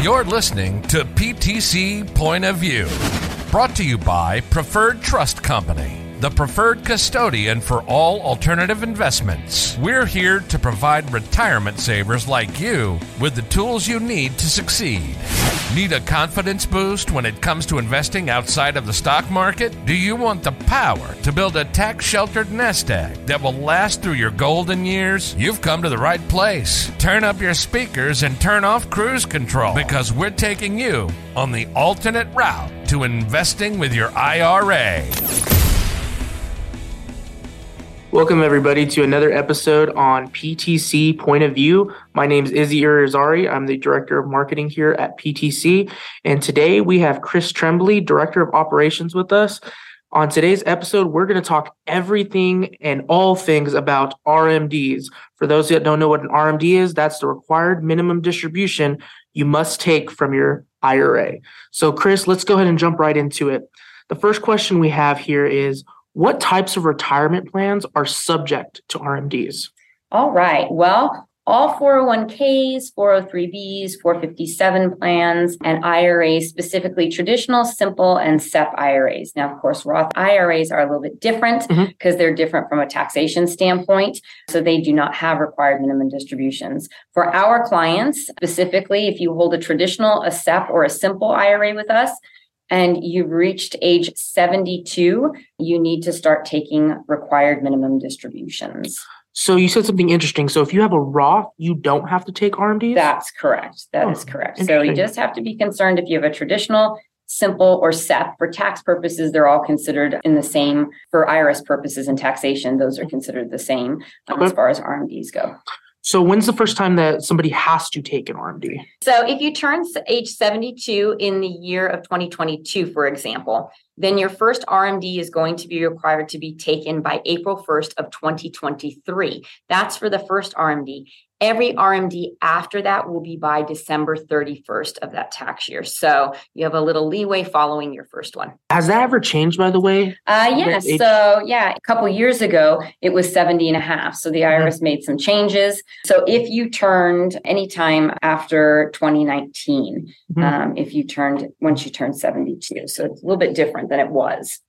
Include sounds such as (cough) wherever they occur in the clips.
You're listening to PTC Point of View, brought to you by Preferred Trust Company, the preferred custodian for all alternative investments. We're here to provide retirement savers like you with the tools you need to succeed. Need a confidence boost when it comes to investing outside of the stock market? Do you want the power to build a tax sheltered nest egg that will last through your golden years? You've come to the right place. Turn up your speakers and turn off cruise control because we're taking you on the alternate route to investing with your IRA. Welcome, everybody, to another episode on PTC Point of View. My name is Izzy Irizarry. I'm the Director of Marketing here at PTC. And today we have Chris Trembly, Director of Operations, with us. On today's episode, we're going to talk everything and all things about RMDs. For those that don't know what an RMD is, that's the required minimum distribution you must take from your IRA. So, Chris, let's go ahead and jump right into it. The first question we have here is what types of retirement plans are subject to RMDs? All right. Well, all 401ks, 403bs, 457 plans, and IRAs, specifically traditional, simple, and SEP IRAs. Now, of course, Roth IRAs are a little bit different because mm-hmm. they're different from a taxation standpoint. So they do not have required minimum distributions. For our clients, specifically, if you hold a traditional, a SEP, or a simple IRA with us, and you've reached age 72, you need to start taking required minimum distributions. So you said something interesting. So if you have a Roth, you don't have to take RMDs? That's correct. That oh, is correct. So you just have to be concerned if you have a traditional, simple, or SEP. For tax purposes, they're all considered in the same. For IRS purposes and taxation, those are considered the same um, okay. as far as RMDs go. So when's the first time that somebody has to take an RMD? So if you turn age 72 in the year of 2022, for example, then your first RMD is going to be required to be taken by April 1st of 2023. That's for the first RMD. Every RMD after that will be by December 31st of that tax year. So you have a little leeway following your first one. Has that ever changed, by the way? Uh, yes. So, yeah, a couple years ago, it was 70 and a half. So the IRS mm-hmm. made some changes. So if you turned anytime after 2019, mm-hmm. um, if you turned once you turned 72, so it's a little bit different than it was.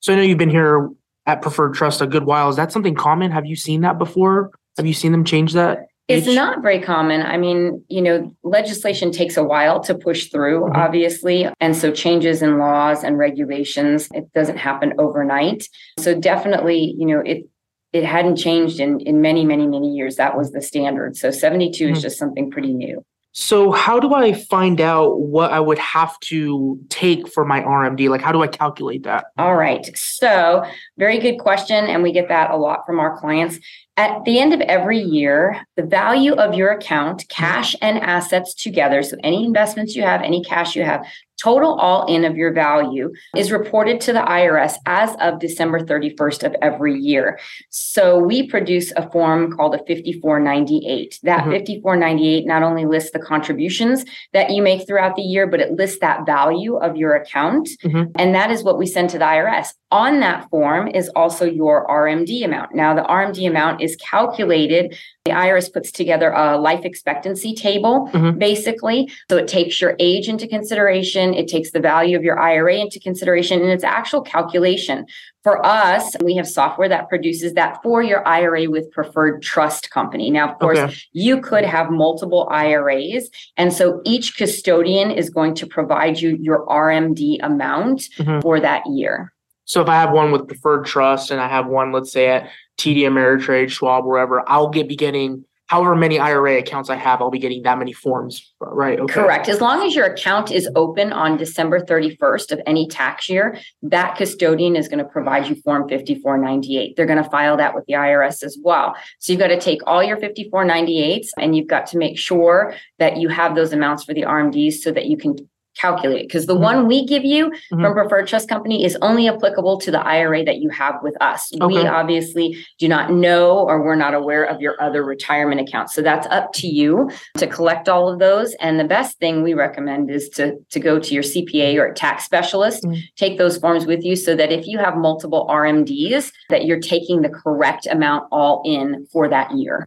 So I know you've been here at Preferred Trust a good while. Is that something common? Have you seen that before? Have you seen them change that? It's not very common. I mean, you know, legislation takes a while to push through, mm-hmm. obviously. And so changes in laws and regulations, it doesn't happen overnight. So definitely, you know, it it hadn't changed in in many, many, many years. That was the standard. So 72 mm-hmm. is just something pretty new. So how do I find out what I would have to take for my RMD? Like how do I calculate that? All right. So, very good question and we get that a lot from our clients. At the end of every year, the value of your account, mm-hmm. cash and assets together, so any investments you have, any cash you have, total all in of your value is reported to the IRS as of December 31st of every year. So we produce a form called a 5498. That mm-hmm. 5498 not only lists the contributions that you make throughout the year, but it lists that value of your account. Mm-hmm. And that is what we send to the IRS. On that form is also your RMD amount. Now, the RMD amount is calculated. The IRS puts together a life expectancy table, mm-hmm. basically. So it takes your age into consideration, it takes the value of your IRA into consideration, and its actual calculation. For us, we have software that produces that for your IRA with preferred trust company. Now, of course, okay. you could have multiple IRAs. And so each custodian is going to provide you your RMD amount mm-hmm. for that year. So if I have one with preferred trust and I have one, let's say at TD Ameritrade, Schwab, wherever, I'll get be getting however many IRA accounts I have, I'll be getting that many forms, right? Okay. Correct. As long as your account is open on December 31st of any tax year, that custodian is going to provide you Form 5498. They're going to file that with the IRS as well. So you've got to take all your 5498s and you've got to make sure that you have those amounts for the RMDs so that you can calculate because the mm-hmm. one we give you mm-hmm. from preferred trust company is only applicable to the IRA that you have with us. Okay. We obviously do not know or we're not aware of your other retirement accounts. So that's up to you to collect all of those. And the best thing we recommend is to, to go to your CPA or tax specialist, mm-hmm. take those forms with you so that if you have multiple RMDs, that you're taking the correct amount all in for that year.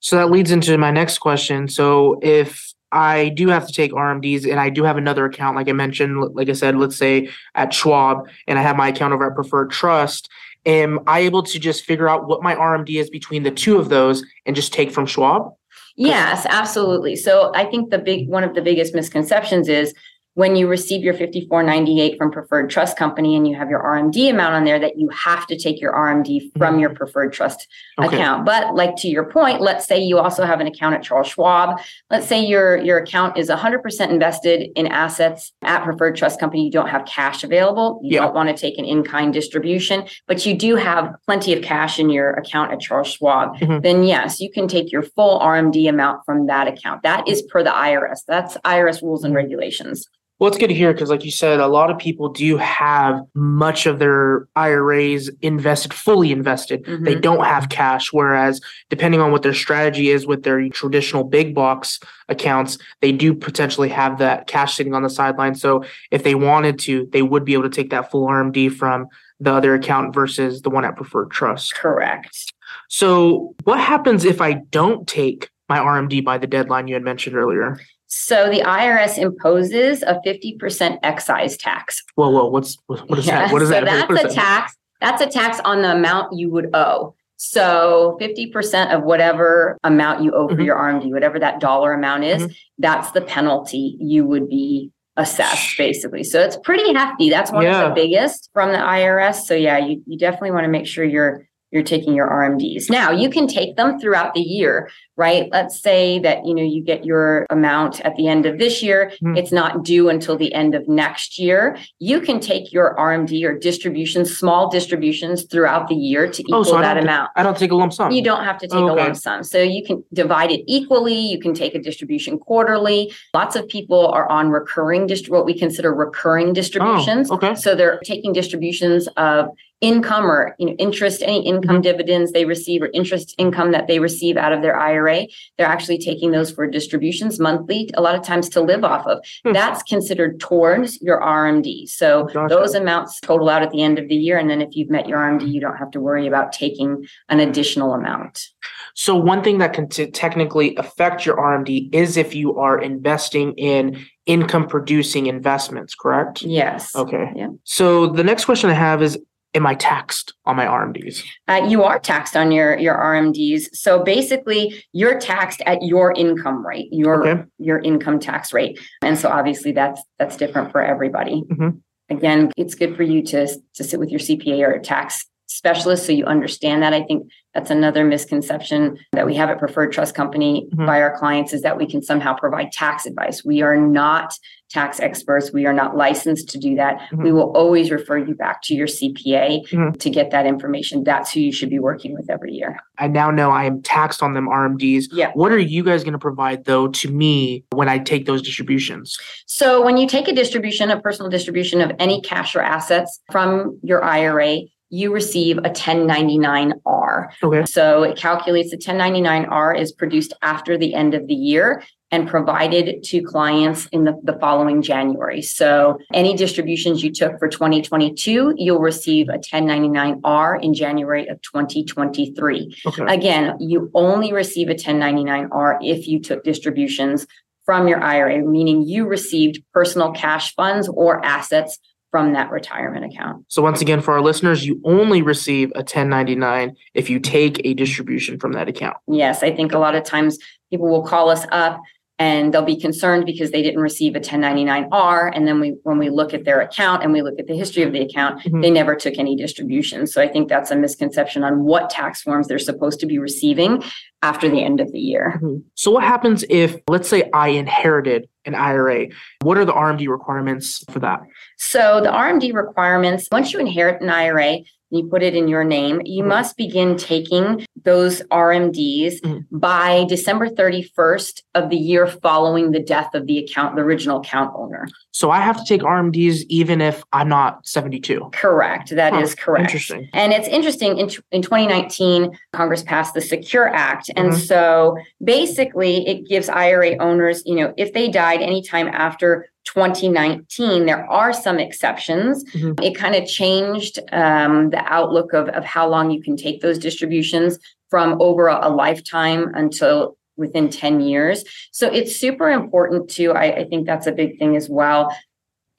So that leads into my next question. So if I do have to take RMDs and I do have another account, like I mentioned, like I said, let's say at Schwab, and I have my account over at Preferred Trust. Am I able to just figure out what my RMD is between the two of those and just take from Schwab? Yes, absolutely. So I think the big one of the biggest misconceptions is when you receive your 5498 from preferred trust company and you have your RMD amount on there that you have to take your RMD from mm-hmm. your preferred trust okay. account. But like to your point, let's say you also have an account at Charles Schwab. Let's say your your account is 100% invested in assets at preferred trust company. You don't have cash available. You yeah. don't want to take an in-kind distribution, but you do have plenty of cash in your account at Charles Schwab. Mm-hmm. Then yes, you can take your full RMD amount from that account. That is per the IRS. That's IRS rules and regulations. Well, it's good to hear because, like you said, a lot of people do have much of their IRAs invested, fully invested. Mm-hmm. They don't have cash. Whereas, depending on what their strategy is with their traditional big box accounts, they do potentially have that cash sitting on the sideline. So, if they wanted to, they would be able to take that full RMD from the other account versus the one at Preferred Trust. Correct. So, what happens if I don't take my RMD by the deadline you had mentioned earlier? So the IRS imposes a 50% excise tax. Whoa, whoa, what's what is yeah, that? What is so that? That's a tax. That's a tax on the amount you would owe. So 50% of whatever amount you owe for mm-hmm. your RMD, whatever that dollar amount is, mm-hmm. that's the penalty you would be assessed basically. So it's pretty hefty. That's one yeah. of the biggest from the IRS. So yeah, you, you definitely want to make sure you're you're taking your RMDs. Now, you can take them throughout the year, right? Let's say that, you know, you get your amount at the end of this year, mm. it's not due until the end of next year. You can take your RMD or distributions, small distributions throughout the year to oh, equal oh, so that amount. I don't take a lump sum. You don't have to take oh, okay. a lump sum. So you can divide it equally, you can take a distribution quarterly. Lots of people are on recurring dist- what we consider recurring distributions. Oh, okay. So they're taking distributions of income or you know interest any income mm-hmm. dividends they receive or interest income that they receive out of their IRA they're actually taking those for distributions monthly a lot of times to live off of hmm. that's considered towards your RMD so gotcha. those amounts total out at the end of the year and then if you've met your RMD you don't have to worry about taking an additional amount so one thing that can t- technically affect your RMD is if you are investing in income producing investments, correct? Yes. Okay. Yeah. So the next question I have is am I taxed on my RMDs? Uh, you are taxed on your your RMDs. So basically, you're taxed at your income rate, your okay. your income tax rate, and so obviously that's that's different for everybody. Mm-hmm. Again, it's good for you to to sit with your CPA or a tax specialist so you understand that. I think that's another misconception that we have at Preferred Trust Company mm-hmm. by our clients is that we can somehow provide tax advice. We are not tax experts. We are not licensed to do that. Mm-hmm. We will always refer you back to your CPA mm-hmm. to get that information. That's who you should be working with every year. I now know I am taxed on them RMDs. Yeah. What are you guys going to provide though to me when I take those distributions? So when you take a distribution, a personal distribution of any cash or assets from your IRA, you receive a 1099R. Okay. So it calculates the 1099R is produced after the end of the year and provided to clients in the, the following January. So any distributions you took for 2022, you'll receive a 1099R in January of 2023. Okay. Again, you only receive a 1099R if you took distributions from your IRA, meaning you received personal cash funds or assets from that retirement account. So once again, for our listeners, you only receive a 1099 if you take a distribution from that account. Yes, I think a lot of times people will call us up and they'll be concerned because they didn't receive a 1099R. And then we, when we look at their account and we look at the history of the account, mm-hmm. they never took any distributions. So I think that's a misconception on what tax forms they're supposed to be receiving after the end of the year. Mm-hmm. So what happens if, let's say, I inherited an IRA? What are the RMD requirements for that? So the RMD requirements, once you inherit an IRA, you put it in your name, you mm-hmm. must begin taking those RMDs mm-hmm. by December 31st of the year following the death of the account, the original account owner. So I have to take RMDs even if I'm not 72. Correct. That huh. is correct. Interesting. And it's interesting. In, in 2019, Congress passed the Secure Act. And mm-hmm. so basically, it gives IRA owners, you know, if they died anytime after 2019, there are some exceptions. Mm-hmm. It kind of changed um, the outlook of, of how long you can take those distributions from over a, a lifetime until within 10 years. So it's super important to, I, I think that's a big thing as well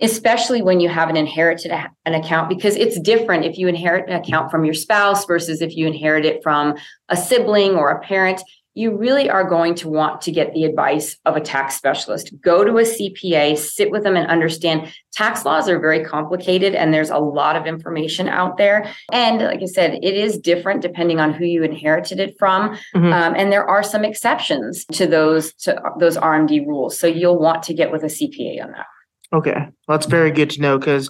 especially when you have an inherited an account because it's different if you inherit an account from your spouse versus if you inherit it from a sibling or a parent you really are going to want to get the advice of a tax specialist. Go to a CPA, sit with them and understand tax laws are very complicated and there's a lot of information out there. And like I said, it is different depending on who you inherited it from. Mm-hmm. Um, and there are some exceptions to those to those RMD rules. So you'll want to get with a CPA on that. Okay. Well, that's very good to know because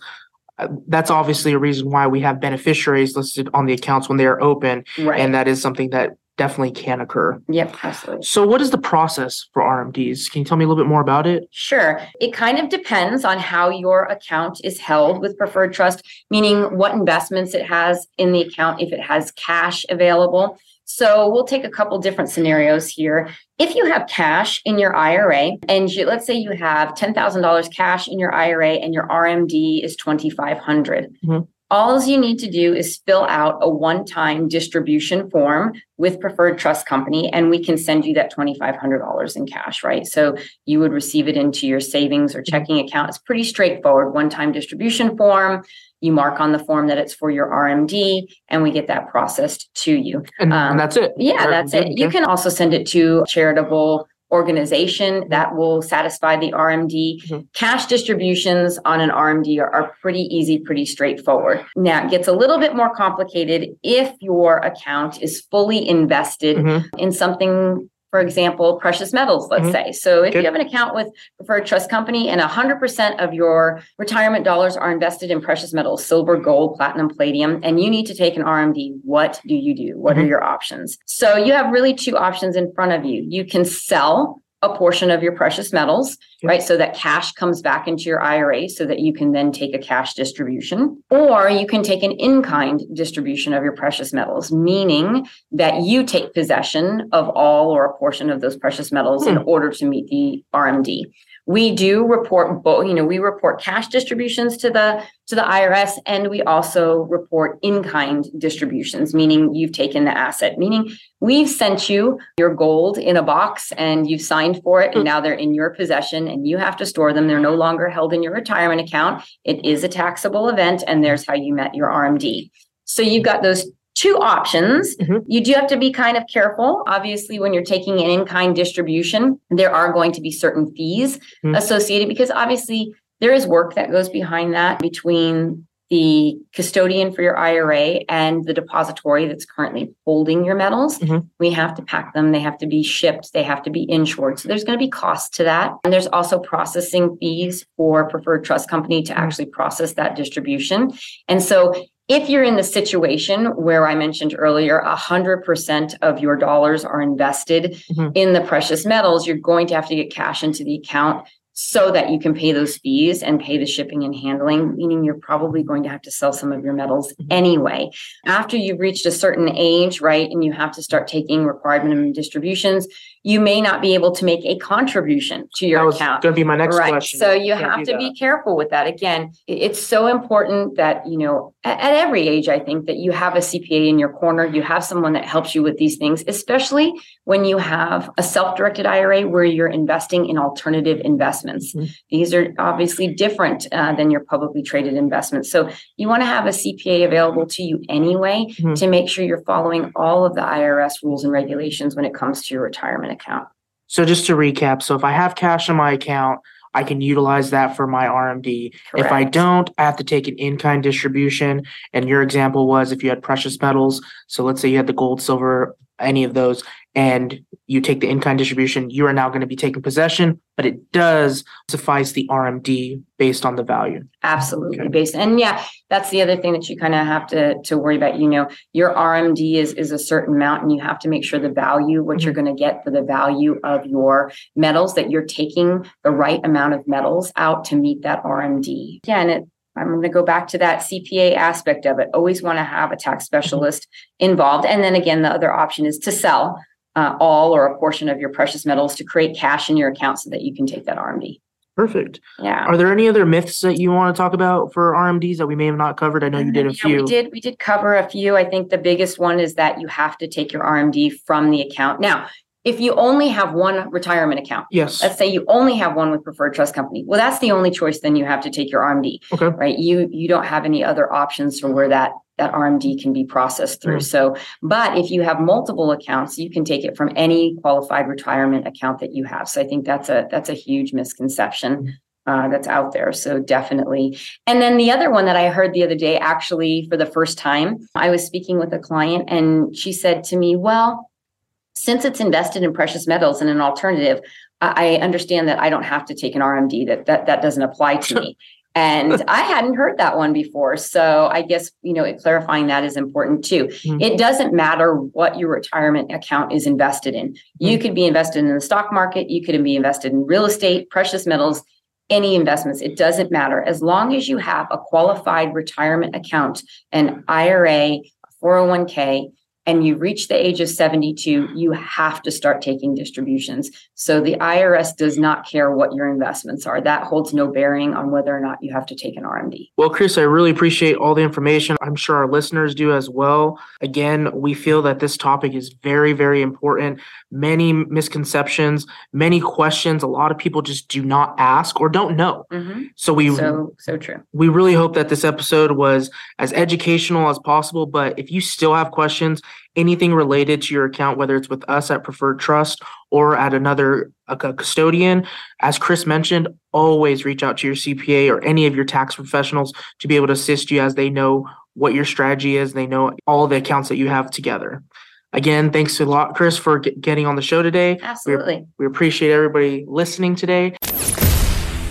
uh, that's obviously a reason why we have beneficiaries listed on the accounts when they are open. Right. And that is something that definitely can occur. Yep, absolutely. So, what is the process for RMDs? Can you tell me a little bit more about it? Sure. It kind of depends on how your account is held with Preferred Trust, meaning what investments it has in the account, if it has cash available. So we'll take a couple different scenarios here. If you have cash in your IRA, and you, let's say you have $10,000 cash in your IRA and your RMD is 2,500, mm-hmm. All you need to do is fill out a one time distribution form with Preferred Trust Company, and we can send you that $2,500 in cash, right? So you would receive it into your savings or checking account. It's pretty straightforward one time distribution form. You mark on the form that it's for your RMD, and we get that processed to you. And, um, and that's it. Yeah, that's it. You can also send it to charitable organization that will satisfy the RMD. Mm-hmm. Cash distributions on an RMD are, are, pretty easy, pretty straightforward. Now, it gets a little bit more complicated if your account is fully invested mm-hmm. in something for example, precious metals, let's mm-hmm. say. So if Good. you have an account with Preferred Trust Company and 100% of your retirement dollars are invested in precious metals, silver, gold, platinum, palladium, and you need to take an RMD, what do you do? What mm-hmm. are your options? So you have really two options in front of you. You can sell a portion of your precious metals. Right? So that cash comes back into your IRA so that you can then take a cash distribution. Or you can take an in kind distribution of your precious metals, meaning that you take possession of all or a portion of those precious metals hmm. in order to meet the RMD we do report both you know we report cash distributions to the to the irs and we also report in-kind distributions meaning you've taken the asset meaning we've sent you your gold in a box and you've signed for it and now they're in your possession and you have to store them they're no longer held in your retirement account it is a taxable event and there's how you met your rmd so you've got those two options. Mm-hmm. You do have to be kind of careful. Obviously, when you're taking an in kind distribution, there are going to be certain fees mm-hmm. associated because obviously there is work that goes behind that between the custodian for your IRA and the depository that's currently holding your metals. Mm-hmm. We have to pack them, they have to be shipped, they have to be insured. So there's going to be cost to that. And there's also processing fees for preferred trust company to mm-hmm. actually process that distribution. And so if you're in the situation where I mentioned earlier, 100% of your dollars are invested mm-hmm. in the precious metals, you're going to have to get cash into the account so that you can pay those fees and pay the shipping and handling, meaning you're probably going to have to sell some of your metals mm-hmm. anyway. After you've reached a certain age, right, and you have to start taking required minimum distributions, you may not be able to make a contribution to your that account. Going to be my next right. question. So you have to be careful with that. Again, it's so important that you know at, at every age, I think that you have a CPA in your corner. You have someone that helps you with these things, especially when you have a self-directed IRA where you're investing in alternative investments investments. Mm-hmm. These are obviously different uh, than your publicly traded investments. So you want to have a CPA available to you anyway mm-hmm. to make sure you're following all of the IRS rules and regulations when it comes to your retirement account. So just to recap, so if I have cash in my account, I can utilize that for my RMD. Correct. If I don't, I have to take an in kind distribution. And your example was if you had precious metals. So let's say you had the gold, silver, any of those, and you take the in-kind distribution, you are now going to be taking possession, but it does suffice the RMD based on the value. Absolutely okay. based. And yeah, that's the other thing that you kind of have to to worry about. You know, your RMD is is a certain amount and you have to make sure the value, what mm-hmm. you're going to get for the value of your metals, that you're taking the right amount of metals out to meet that RMD. Yeah, and it I'm going to go back to that CPA aspect of it. Always want to have a tax mm-hmm. specialist involved. And then again, the other option is to sell uh, all or a portion of your precious metals to create cash in your account so that you can take that RMD. Perfect. Yeah. Are there any other myths that you want to talk about for RMDs that we may have not covered? I know you did a yeah, few. We did. We did cover a few. I think the biggest one is that you have to take your RMD from the account. Now, if you only have one retirement account, Yes. let's say you only have one with preferred trust company, well, that's the only choice. Then you have to take your RMD, Okay. right? You you don't have any other options for where that that RMD can be processed through. Mm. So, but if you have multiple accounts, you can take it from any qualified retirement account that you have. So I think that's a that's a huge misconception. Uh, that's out there. So definitely. And then the other one that I heard the other day, actually for the first time, I was speaking with a client and she said to me, Well, since it's invested in precious metals and an alternative, I I understand that I don't have to take an RMD, that that, that doesn't apply to (laughs) me. And I hadn't heard that one before. So I guess, you know, clarifying that is important too. Mhm. It doesn't matter what your retirement account is invested in. You could be invested in the stock market, you could be invested in real estate, precious metals, any investments. It doesn't matter. As long as you have a qualified retirement account, an IRA, 401k, and you reach the age of 72, you have to start taking distributions. So the IRS does not care what your investments are. That holds no bearing on whether or not you have to take an RMD. Well, Chris, I really appreciate all the information. I'm sure our listeners do as well. Again, we feel that this topic is very, very important. Many misconceptions, many questions. A lot of people just do not ask or don't know. Mm-hmm. So we So, so true. we really hope that this episode was as educational as possible. But if you still have questions, anything related to your account, whether it's with us at Preferred Trust or at another custodian, as Chris mentioned, always reach out to your CPA or any of your tax professionals to be able to assist you as they know what your strategy is. They know all the accounts that you have together. Again, thanks a lot, Chris, for getting on the show today. Absolutely. We appreciate everybody listening today.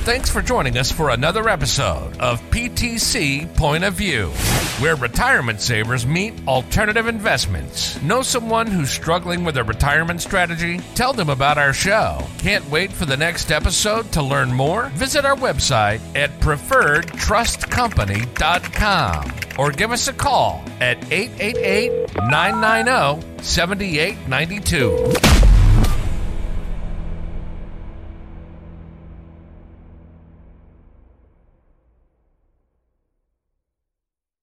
Thanks for joining us for another episode of PTC Point of View, where retirement savers meet alternative investments. Know someone who's struggling with a retirement strategy? Tell them about our show. Can't wait for the next episode to learn more? Visit our website at preferredtrustcompany.com or give us a call at 888 990 7892.